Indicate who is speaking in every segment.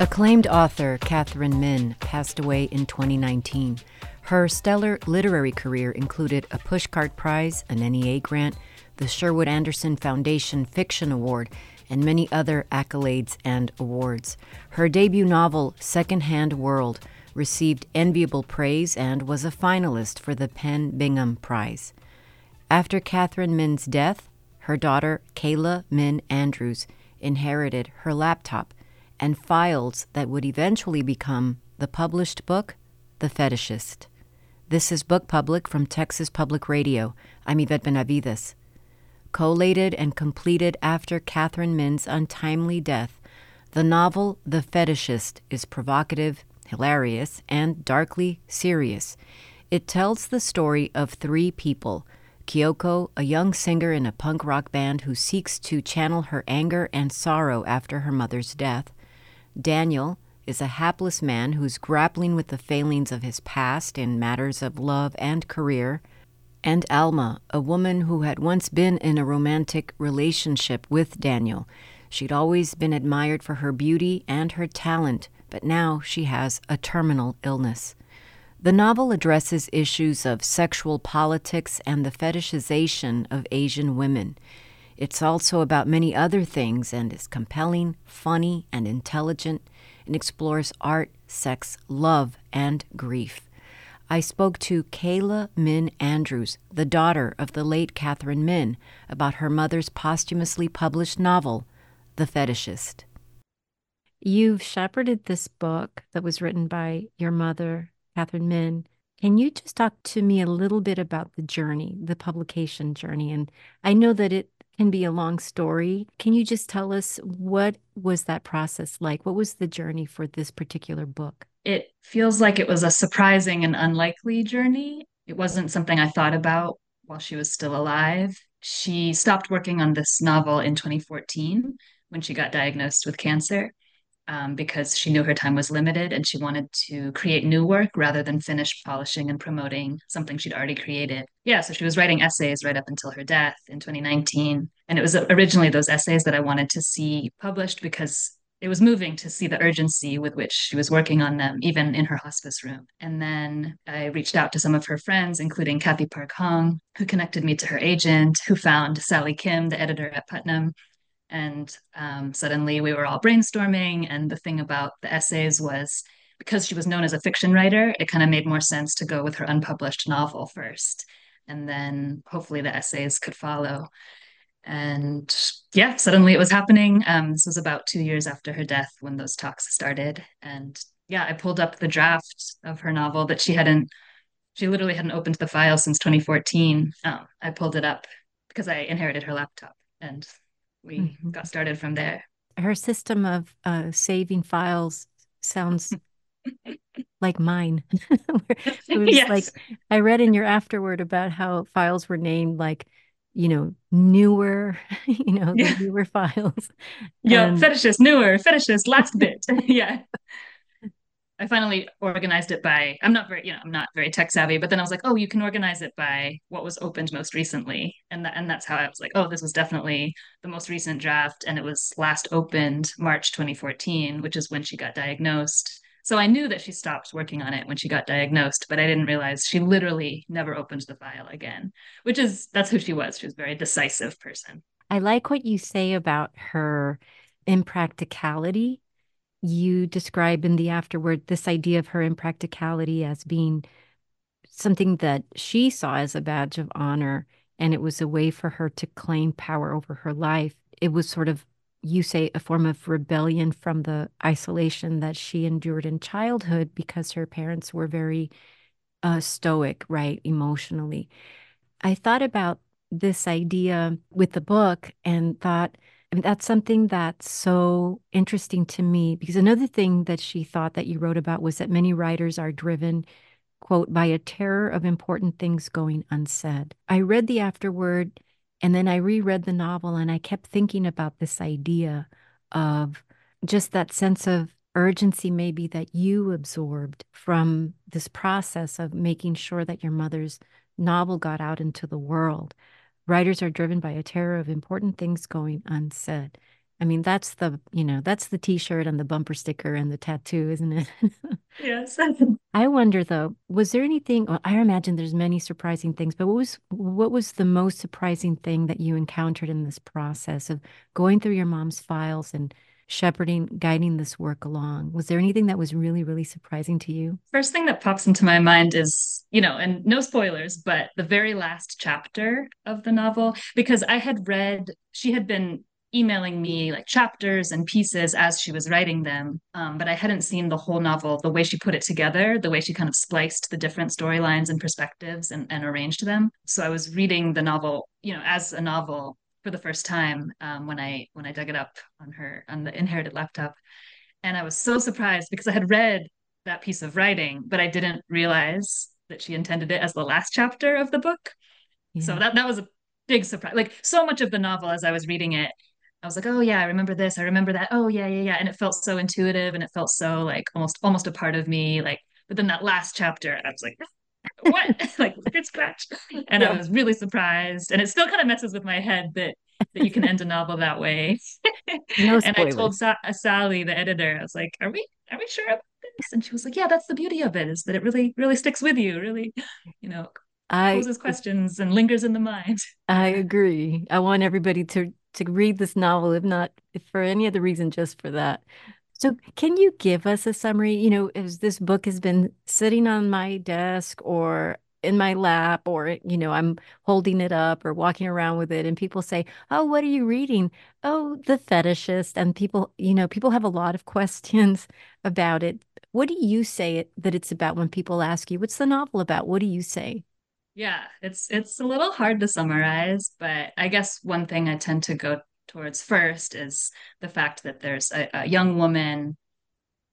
Speaker 1: Acclaimed author Katherine Min passed away in 2019. Her stellar literary career included a Pushcart Prize, an NEA grant, the Sherwood Anderson Foundation Fiction Award, and many other accolades and awards. Her debut novel, Secondhand World, received enviable praise and was a finalist for the PEN Bingham Prize. After Katherine Min's death, her daughter, Kayla Min Andrews, inherited her laptop and files that would eventually become the published book, The Fetishist. This is Book Public from Texas Public Radio. I'm Yvette Benavides. Collated and completed after Katherine Min's untimely death, the novel The Fetishist is provocative, hilarious, and darkly serious. It tells the story of three people Kyoko, a young singer in a punk rock band who seeks to channel her anger and sorrow after her mother's death, Daniel is a hapless man who's grappling with the failings of his past in matters of love and career, and Alma, a woman who had once been in a romantic relationship with Daniel. She'd always been admired for her beauty and her talent, but now she has a terminal illness. The novel addresses issues of sexual politics and the fetishization of Asian women. It's also about many other things and is compelling, funny, and intelligent, and explores art, sex, love, and grief. I spoke to Kayla Min Andrews, the daughter of the late Katherine Min, about her mother's posthumously published novel, The Fetishist. You've shepherded this book that was written by your mother, Katherine Min. Can you just talk to me a little bit about the journey, the publication journey? And I know that it can be a long story. Can you just tell us what was that process like? What was the journey for this particular book?
Speaker 2: It feels like it was a surprising and unlikely journey. It wasn't something I thought about while she was still alive. She stopped working on this novel in 2014 when she got diagnosed with cancer um, because she knew her time was limited and she wanted to create new work rather than finish polishing and promoting something she'd already created. Yeah, so she was writing essays right up until her death in 2019. And it was originally those essays that I wanted to see published because it was moving to see the urgency with which she was working on them, even in her hospice room. And then I reached out to some of her friends, including Cathy Park Hong, who connected me to her agent, who found Sally Kim, the editor at Putnam, and um, suddenly we were all brainstorming. And the thing about the essays was because she was known as a fiction writer, it kind of made more sense to go with her unpublished novel first. And then hopefully the essays could follow. And yeah, suddenly it was happening. Um, this was about two years after her death when those talks started. And yeah, I pulled up the draft of her novel that she hadn't, she literally hadn't opened the file since 2014. Um, I pulled it up because I inherited her laptop and we mm-hmm. got started from there.
Speaker 1: Her system of uh, saving files sounds like mine. it was yes. like I read in your afterword about how files were named like, you know, newer, you know, the yeah. newer files.
Speaker 2: Yeah, and... fetishist, newer, fetishist, last bit. yeah. I finally organized it by I'm not very you know I'm not very tech savvy, but then I was like, oh, you can organize it by what was opened most recently, and that and that's how I was like, oh, this was definitely the most recent draft, and it was last opened March 2014, which is when she got diagnosed. So I knew that she stopped working on it when she got diagnosed, but I didn't realize she literally never opened the file again, which is that's who she was. She was a very decisive person.
Speaker 1: I like what you say about her impracticality you describe in the afterword this idea of her impracticality as being something that she saw as a badge of honor and it was a way for her to claim power over her life. It was sort of you say a form of rebellion from the isolation that she endured in childhood because her parents were very uh, stoic right emotionally. I thought about this idea with the book and thought I mean, that's something that's so interesting to me because another thing that she thought that you wrote about was that many writers are driven, quote, by a terror of important things going unsaid. I read the afterword and then I reread the novel and I kept thinking about this idea of just that sense of urgency, maybe that you absorbed from this process of making sure that your mother's novel got out into the world. Writers are driven by a terror of important things going unsaid. I mean, that's the, you know, that's the t-shirt and the bumper sticker and the tattoo, isn't it?
Speaker 2: Yes.
Speaker 1: I wonder though, was there anything, well, I imagine there's many surprising things, but what was what was the most surprising thing that you encountered in this process of going through your mom's files and shepherding, guiding this work along? Was there anything that was really, really surprising to you?
Speaker 2: First thing that pops into my mind is, you know, and no spoilers, but the very last chapter of the novel, because I had read, she had been emailing me like chapters and pieces as she was writing them. Um, but I hadn't seen the whole novel, the way she put it together, the way she kind of spliced the different storylines and perspectives and, and arranged them. So I was reading the novel, you know, as a novel for the first time um, when I when I dug it up on her on the inherited laptop. And I was so surprised because I had read that piece of writing, but I didn't realize that she intended it as the last chapter of the book. Yeah. So that that was a big surprise. Like so much of the novel as I was reading it, I was like, oh yeah, I remember this, I remember that. Oh yeah, yeah, yeah. And it felt so intuitive and it felt so like almost almost a part of me. Like, but then that last chapter, I was like, what? like weird scratch. And yeah. I was really surprised. And it still kind of messes with my head that that you can end a novel that way. No and I told Sa- uh, Sally, the editor, I was like, are we are we sure about this? And she was like, yeah, that's the beauty of it, is that it really, really sticks with you, really, you know, I, poses questions and lingers in the mind.
Speaker 1: I agree. I want everybody to to read this novel, if not if for any other reason, just for that. So, can you give us a summary? You know, as this book has been sitting on my desk or in my lap, or, you know, I'm holding it up or walking around with it, and people say, Oh, what are you reading? Oh, The Fetishist. And people, you know, people have a lot of questions about it. What do you say it, that it's about when people ask you, What's the novel about? What do you say?
Speaker 2: Yeah, it's it's a little hard to summarize, but I guess one thing I tend to go towards first is the fact that there's a, a young woman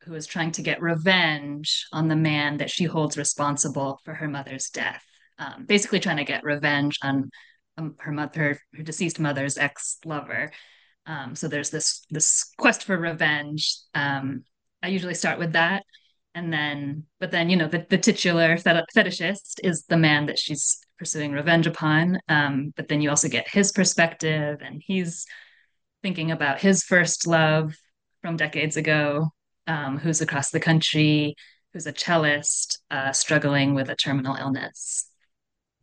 Speaker 2: who is trying to get revenge on the man that she holds responsible for her mother's death. Um, basically, trying to get revenge on um, her mother, her deceased mother's ex lover. Um, so there's this this quest for revenge. Um, I usually start with that, and then but then you know the, the titular fetishist is the man that she's pursuing revenge upon um, but then you also get his perspective and he's thinking about his first love from decades ago um, who's across the country who's a cellist uh, struggling with a terminal illness.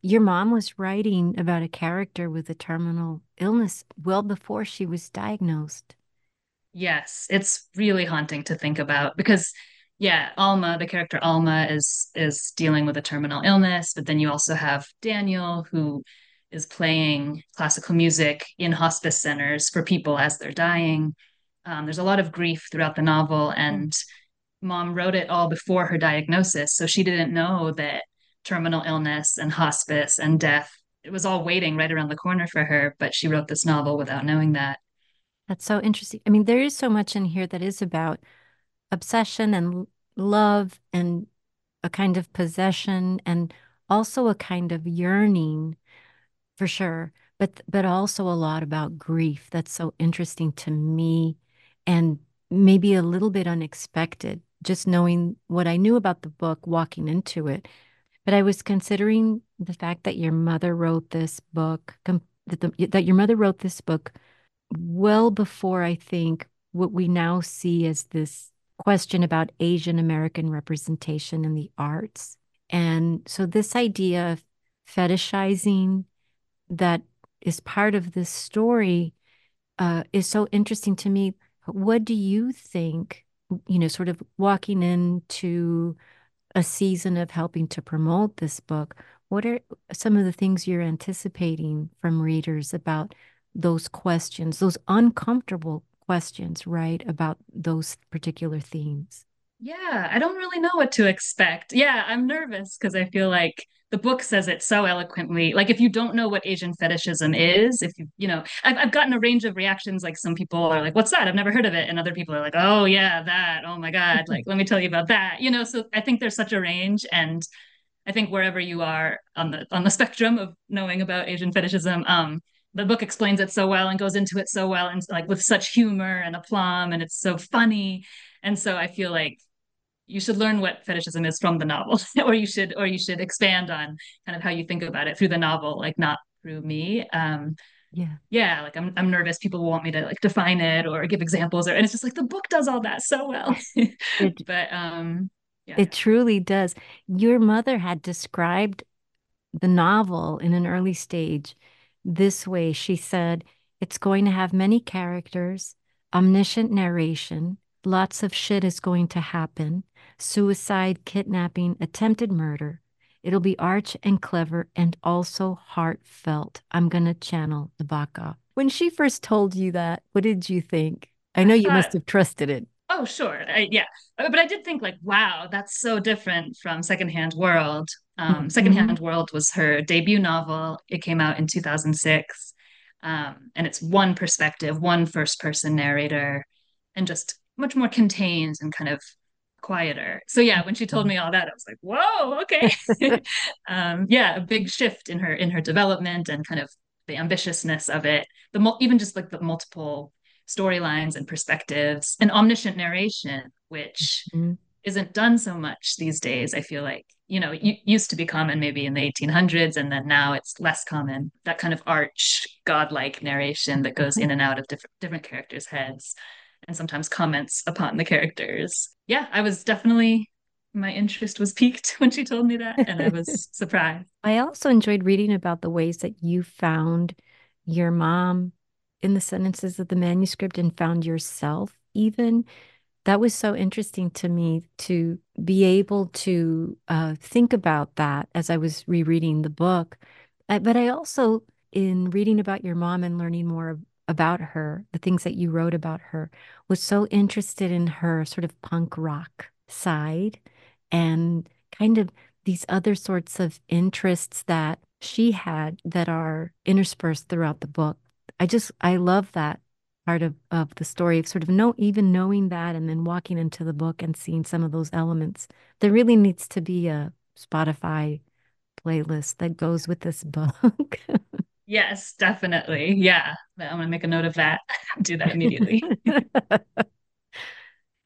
Speaker 1: Your mom was writing about a character with a terminal illness well before she was diagnosed.
Speaker 2: Yes it's really haunting to think about because yeah, Alma, the character Alma is is dealing with a terminal illness, but then you also have Daniel who is playing classical music in hospice centers for people as they're dying. Um, there's a lot of grief throughout the novel, and mom wrote it all before her diagnosis, so she didn't know that terminal illness and hospice and death it was all waiting right around the corner for her. But she wrote this novel without knowing that.
Speaker 1: That's so interesting. I mean, there is so much in here that is about obsession and love and a kind of possession and also a kind of yearning for sure but but also a lot about grief. That's so interesting to me and maybe a little bit unexpected just knowing what I knew about the book walking into it. But I was considering the fact that your mother wrote this book that, the, that your mother wrote this book well before I think what we now see as this question about Asian American representation in the arts. And so, this idea of fetishizing that is part of this story uh, is so interesting to me. What do you think, you know, sort of walking into a season of helping to promote this book? What are some of the things you're anticipating from readers about those questions, those uncomfortable questions, right, about those particular themes?
Speaker 2: Yeah, I don't really know what to expect. Yeah, I'm nervous because I feel like the book says it so eloquently. Like if you don't know what Asian fetishism is, if you, you know, I've, I've gotten a range of reactions. Like some people are like, what's that? I've never heard of it. And other people are like, oh yeah, that. Oh my God. Like, let me tell you about that. You know, so I think there's such a range. And I think wherever you are on the on the spectrum of knowing about Asian fetishism, um, the book explains it so well and goes into it so well and like with such humor and aplomb and it's so funny and so i feel like you should learn what fetishism is from the novel or you should or you should expand on kind of how you think about it through the novel like not through me um
Speaker 1: Yeah.
Speaker 2: yeah, like I'm I'm nervous. People will want me to like define it or give examples or and it's just like the book does all that so well.
Speaker 1: It
Speaker 2: but um yeah.
Speaker 1: it truly does. Your mother had described the novel in an early stage this way. She said, it's going to have many characters, omniscient narration, lots of shit is going to happen, suicide, kidnapping, attempted murder. It'll be arch and clever and also heartfelt. I'm going to channel the Nabokov. When she first told you that, what did you think? I know you
Speaker 2: thought,
Speaker 1: must have trusted it.
Speaker 2: oh sure. I, yeah. Uh, But I did think like, wow, that's so different from Secondhand World. Um,
Speaker 1: Mhm.
Speaker 2: Secondhand World was her debut novel. It came out in 2006. Um, and it's one perspective, one first person narrator, and just much more contained and kind of quieter. So yeah, when she told me all that, I was like, whoa, okay. um, yeah, a big shift in her in her development and kind of the ambitiousness of it. The mul- even just like the multiple storylines and perspectives and omniscient narration, which
Speaker 1: Mhm.
Speaker 2: Isn't done so much these days. I feel like, you know, it used to be common maybe in the 1800s, and then now it's less common. That kind of arch, godlike narration that goes mm-hmm. in and out of different different characters' heads, and sometimes comments upon the characters. Yeah, I was definitely my interest was piqued when she told me that, and I was surprised.
Speaker 1: I also enjoyed reading about the ways that you found your mom in the sentences of the manuscript and found yourself even. That was so interesting to me to be able to uh, think about that as I was rereading the book. Uh, but I also, in reading about your mom and learning more about her, the things that you wrote about her, was so interested in her sort of punk rock side and kind of these other sorts of interests that she had that are interspersed throughout the book. I just, I love that part of, of the story of sort of know, even knowing that and then walking into the book and seeing some of those elements. There really needs to be a Spotify playlist that goes with this book.
Speaker 2: Yes, definitely. Yeah, I'm gonna make a note of that. Do that immediately.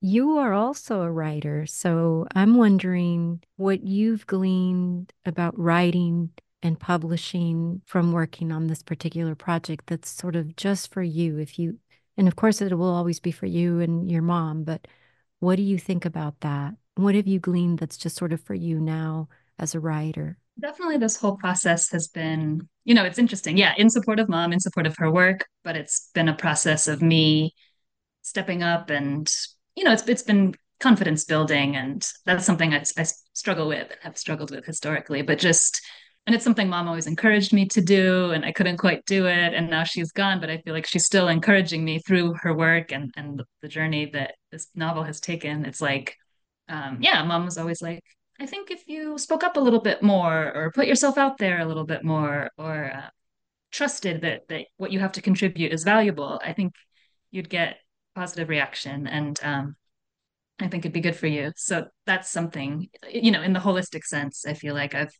Speaker 1: You are also a writer, so I'm wondering what you've gleaned about writing and publishing from working on this particular project that's sort of just for you. If you, and of course, it will always be for you and your mom, but what do you think about that? What have you gleaned that's just sort of for you now as a writer?
Speaker 2: Definitely, this whole process has been, you know, it's interesting. Yeah, in support of mom, in support of her work, but it's been a process of me stepping up and, you know, it's it's been confidence building, and that's something I, I struggle with and have struggled with historically. But just, and it's something mom always encouraged me to do, and I couldn't quite do it, and now she's gone, but I feel like she's still encouraging me through her work and and the journey that this novel has taken. It's like, um, yeah, mom was always like I think if you spoke up a little bit more or put yourself out there a little bit more or uh, trusted that that what you have to contribute is valuable, I think you'd get positive reaction and um, I think it'd be good for you. So that's something, you know, in the holistic sense, I feel like I've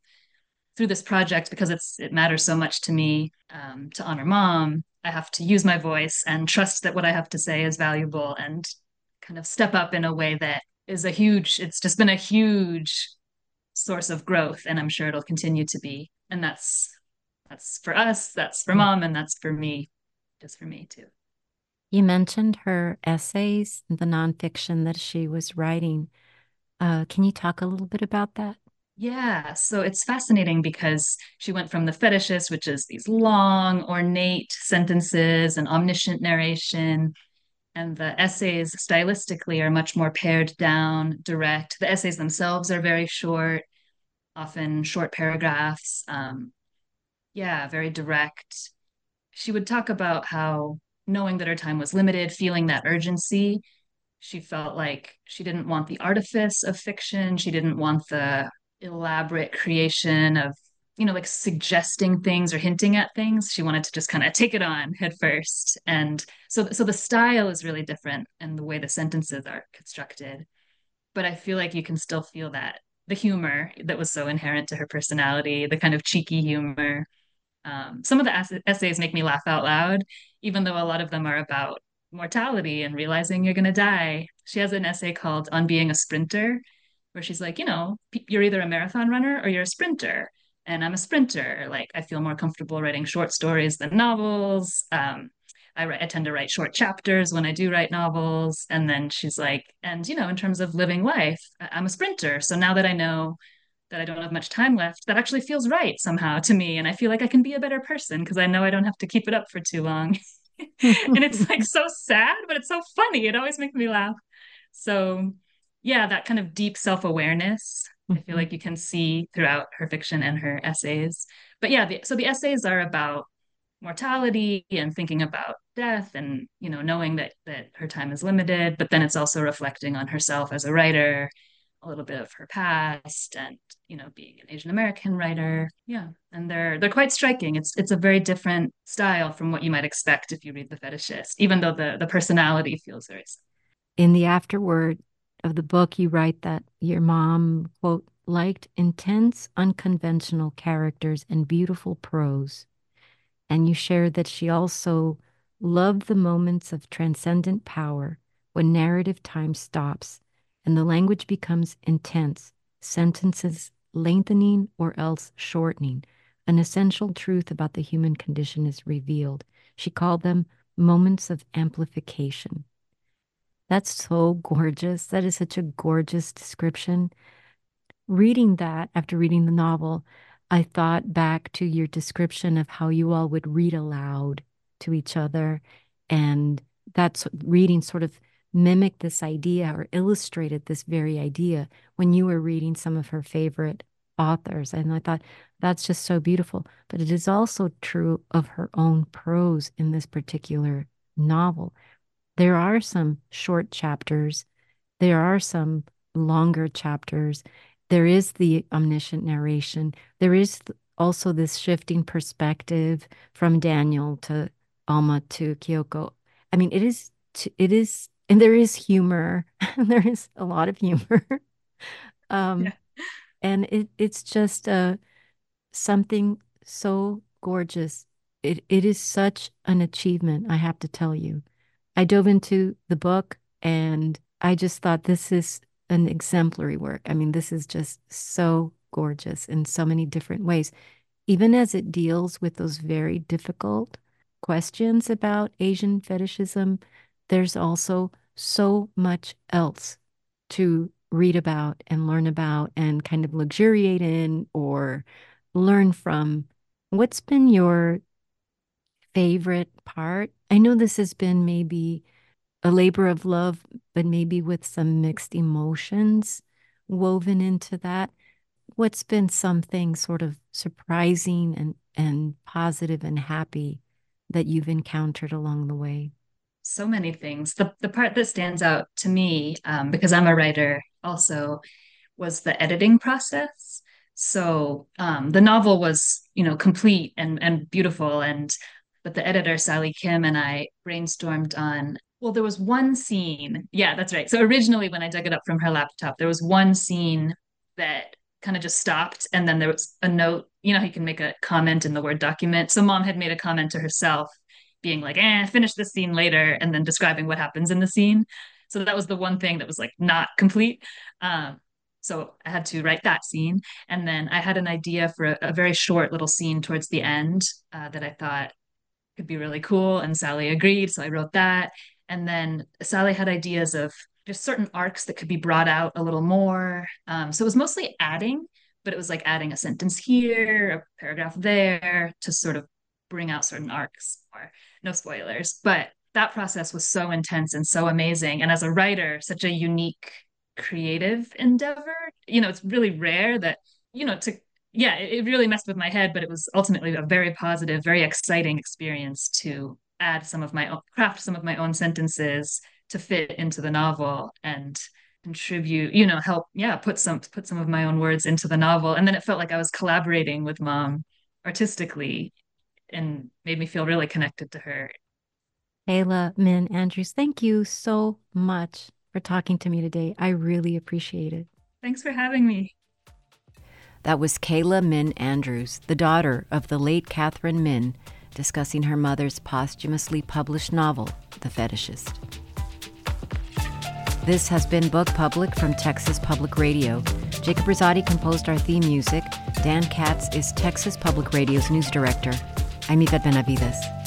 Speaker 2: through this project because it's it matters so much to me um, to honor mom. I have to use my voice and trust that what I have to say is valuable and kind of step up in a way that is a huge. It's just been a huge source of growth and i'm sure it'll continue to be and that's that's for us that's for mom and that's for me just for me too
Speaker 1: You mentioned her essays, the nonfiction that she was writing. Uh, can you talk a little bit about that?
Speaker 2: Yeah so it's fascinating because she went from the fetishist which is these long ornate sentences and omniscient narration and the essays stylistically are much more pared down direct the essays themselves are very short often short paragraphs um, yeah very direct she would talk about how knowing that her time was limited, feeling that urgency, she felt like she didn't want the artifice of fiction. She didn't want the elaborate creation of, you know, like suggesting things or hinting at things. She wanted to just kind of take it on head first. And so, so the style is really different and the way the sentences are constructed. But I feel like you can still feel that the humor that was so inherent to her personality, the kind of cheeky humor um, some of the essays make me laugh out loud, even though a lot of them are about mortality and realizing you're going to die. She has an essay called On Being a Sprinter, where she's like, you know, you're either a marathon runner or you're a sprinter. and I'm a sprinter. Like I feel more comfortable writing short stories than novels. Um, I, write, I tend to write short chapters when I do write novels. And then she's like, and you know, in terms of living life, I'm a sprinter. So now that I know that I don't have much time left, that actually feels right somehow to me. And I feel like I can be a better person because I know I don't have to keep it up for too long. and it's like so sad, but it's so funny. It always makes me laugh. So, yeah, that kind of deep self awareness. I feel mm-hmm. like you can see throughout her fiction and her essays. But yeah, the, so the essays are about mortality and thinking about death and you know knowing that that her time is limited but then it's also reflecting on herself as a writer a little bit of her past and you know being an asian american writer yeah and they're they're quite striking it's it's a very different style from what you might expect if you read the fetishist even though the the personality feels very
Speaker 1: in the afterword of the book you write that your mom quote liked intense unconventional characters and beautiful prose and you shared that she also loved the moments of transcendent power when narrative time stops and the language becomes intense, sentences lengthening or else shortening. An essential truth about the human condition is revealed. She called them moments of amplification. That's so gorgeous. That is such a gorgeous description. Reading that after reading the novel, I thought back to your description of how you all would read aloud to each other. And that's reading sort of mimicked this idea or illustrated this very idea when you were reading some of her favorite authors. And I thought that's just so beautiful. But it is also true of her own prose in this particular novel. There are some short chapters, there are some longer chapters, there is the omniscient narration. There is also this shifting perspective from Daniel to Alma to Kyoko. I mean, it is, it is, and there is humor. there is a lot of humor. um, yeah. And it, it's just uh, something so gorgeous. It, it is such an achievement, I have to tell you. I dove into the book and I just thought this is an exemplary work. I mean, this is just so gorgeous in so many different ways, even as it deals with those very difficult questions about Asian fetishism. There's also so much else to read about and learn about and kind of luxuriate in or learn from. What's been your favorite part? I know this has been maybe a labor of love, but maybe with some mixed emotions woven into that. What's been something sort of surprising and, and positive and happy that you've encountered along the way?
Speaker 2: So many things. The, the part that stands out to me, um, because I'm a writer also, was the editing process. So um, the novel was, you know, complete and and beautiful, and but the editor Sally Kim and I brainstormed on well, there was one scene. Yeah, that's right. So originally, when I dug it up from her laptop, there was one scene that kind of just stopped. And then there was a note. You know, you can make a comment in the Word document. So mom had made a comment to herself, being like, eh, finish this scene later, and then describing what happens in the scene. So that was the one thing that was like not complete. Um, so I had to write that scene. And then I had an idea for a, a very short little scene towards the end uh, that I thought could be really cool. And Sally agreed. So I wrote that. And then Sally had ideas of just certain arcs that could be brought out a little more. Um, so it was mostly adding, but it was like adding a sentence here, a paragraph there to sort of bring out certain arcs or no spoilers. But that process was so intense and so amazing. And as a writer, such a unique creative endeavor. You know, it's really rare that, you know, to yeah, it, really messed with my head, but it was ultimately a very positive, very exciting experience to add some of my own craft some of my own sentences to fit into the novel and contribute you know help yeah put some put some of my own words into the novel and then it felt like i was collaborating with mom artistically and made me feel really connected to her
Speaker 1: Kayla Min Andrews, thank you so much for talking to me today. I really appreciate it.
Speaker 2: Thanks for having me.
Speaker 1: That was Kayla Min Andrews, the daughter of the late Katherine Min, discussing her mother's posthumously published novel, The Fetishist. This has been Book Public from Texas Public Radio. Jacob Rosati composed our theme music. Dan Katz is Texas Public Radio's news director. I'm Yvette Benavides.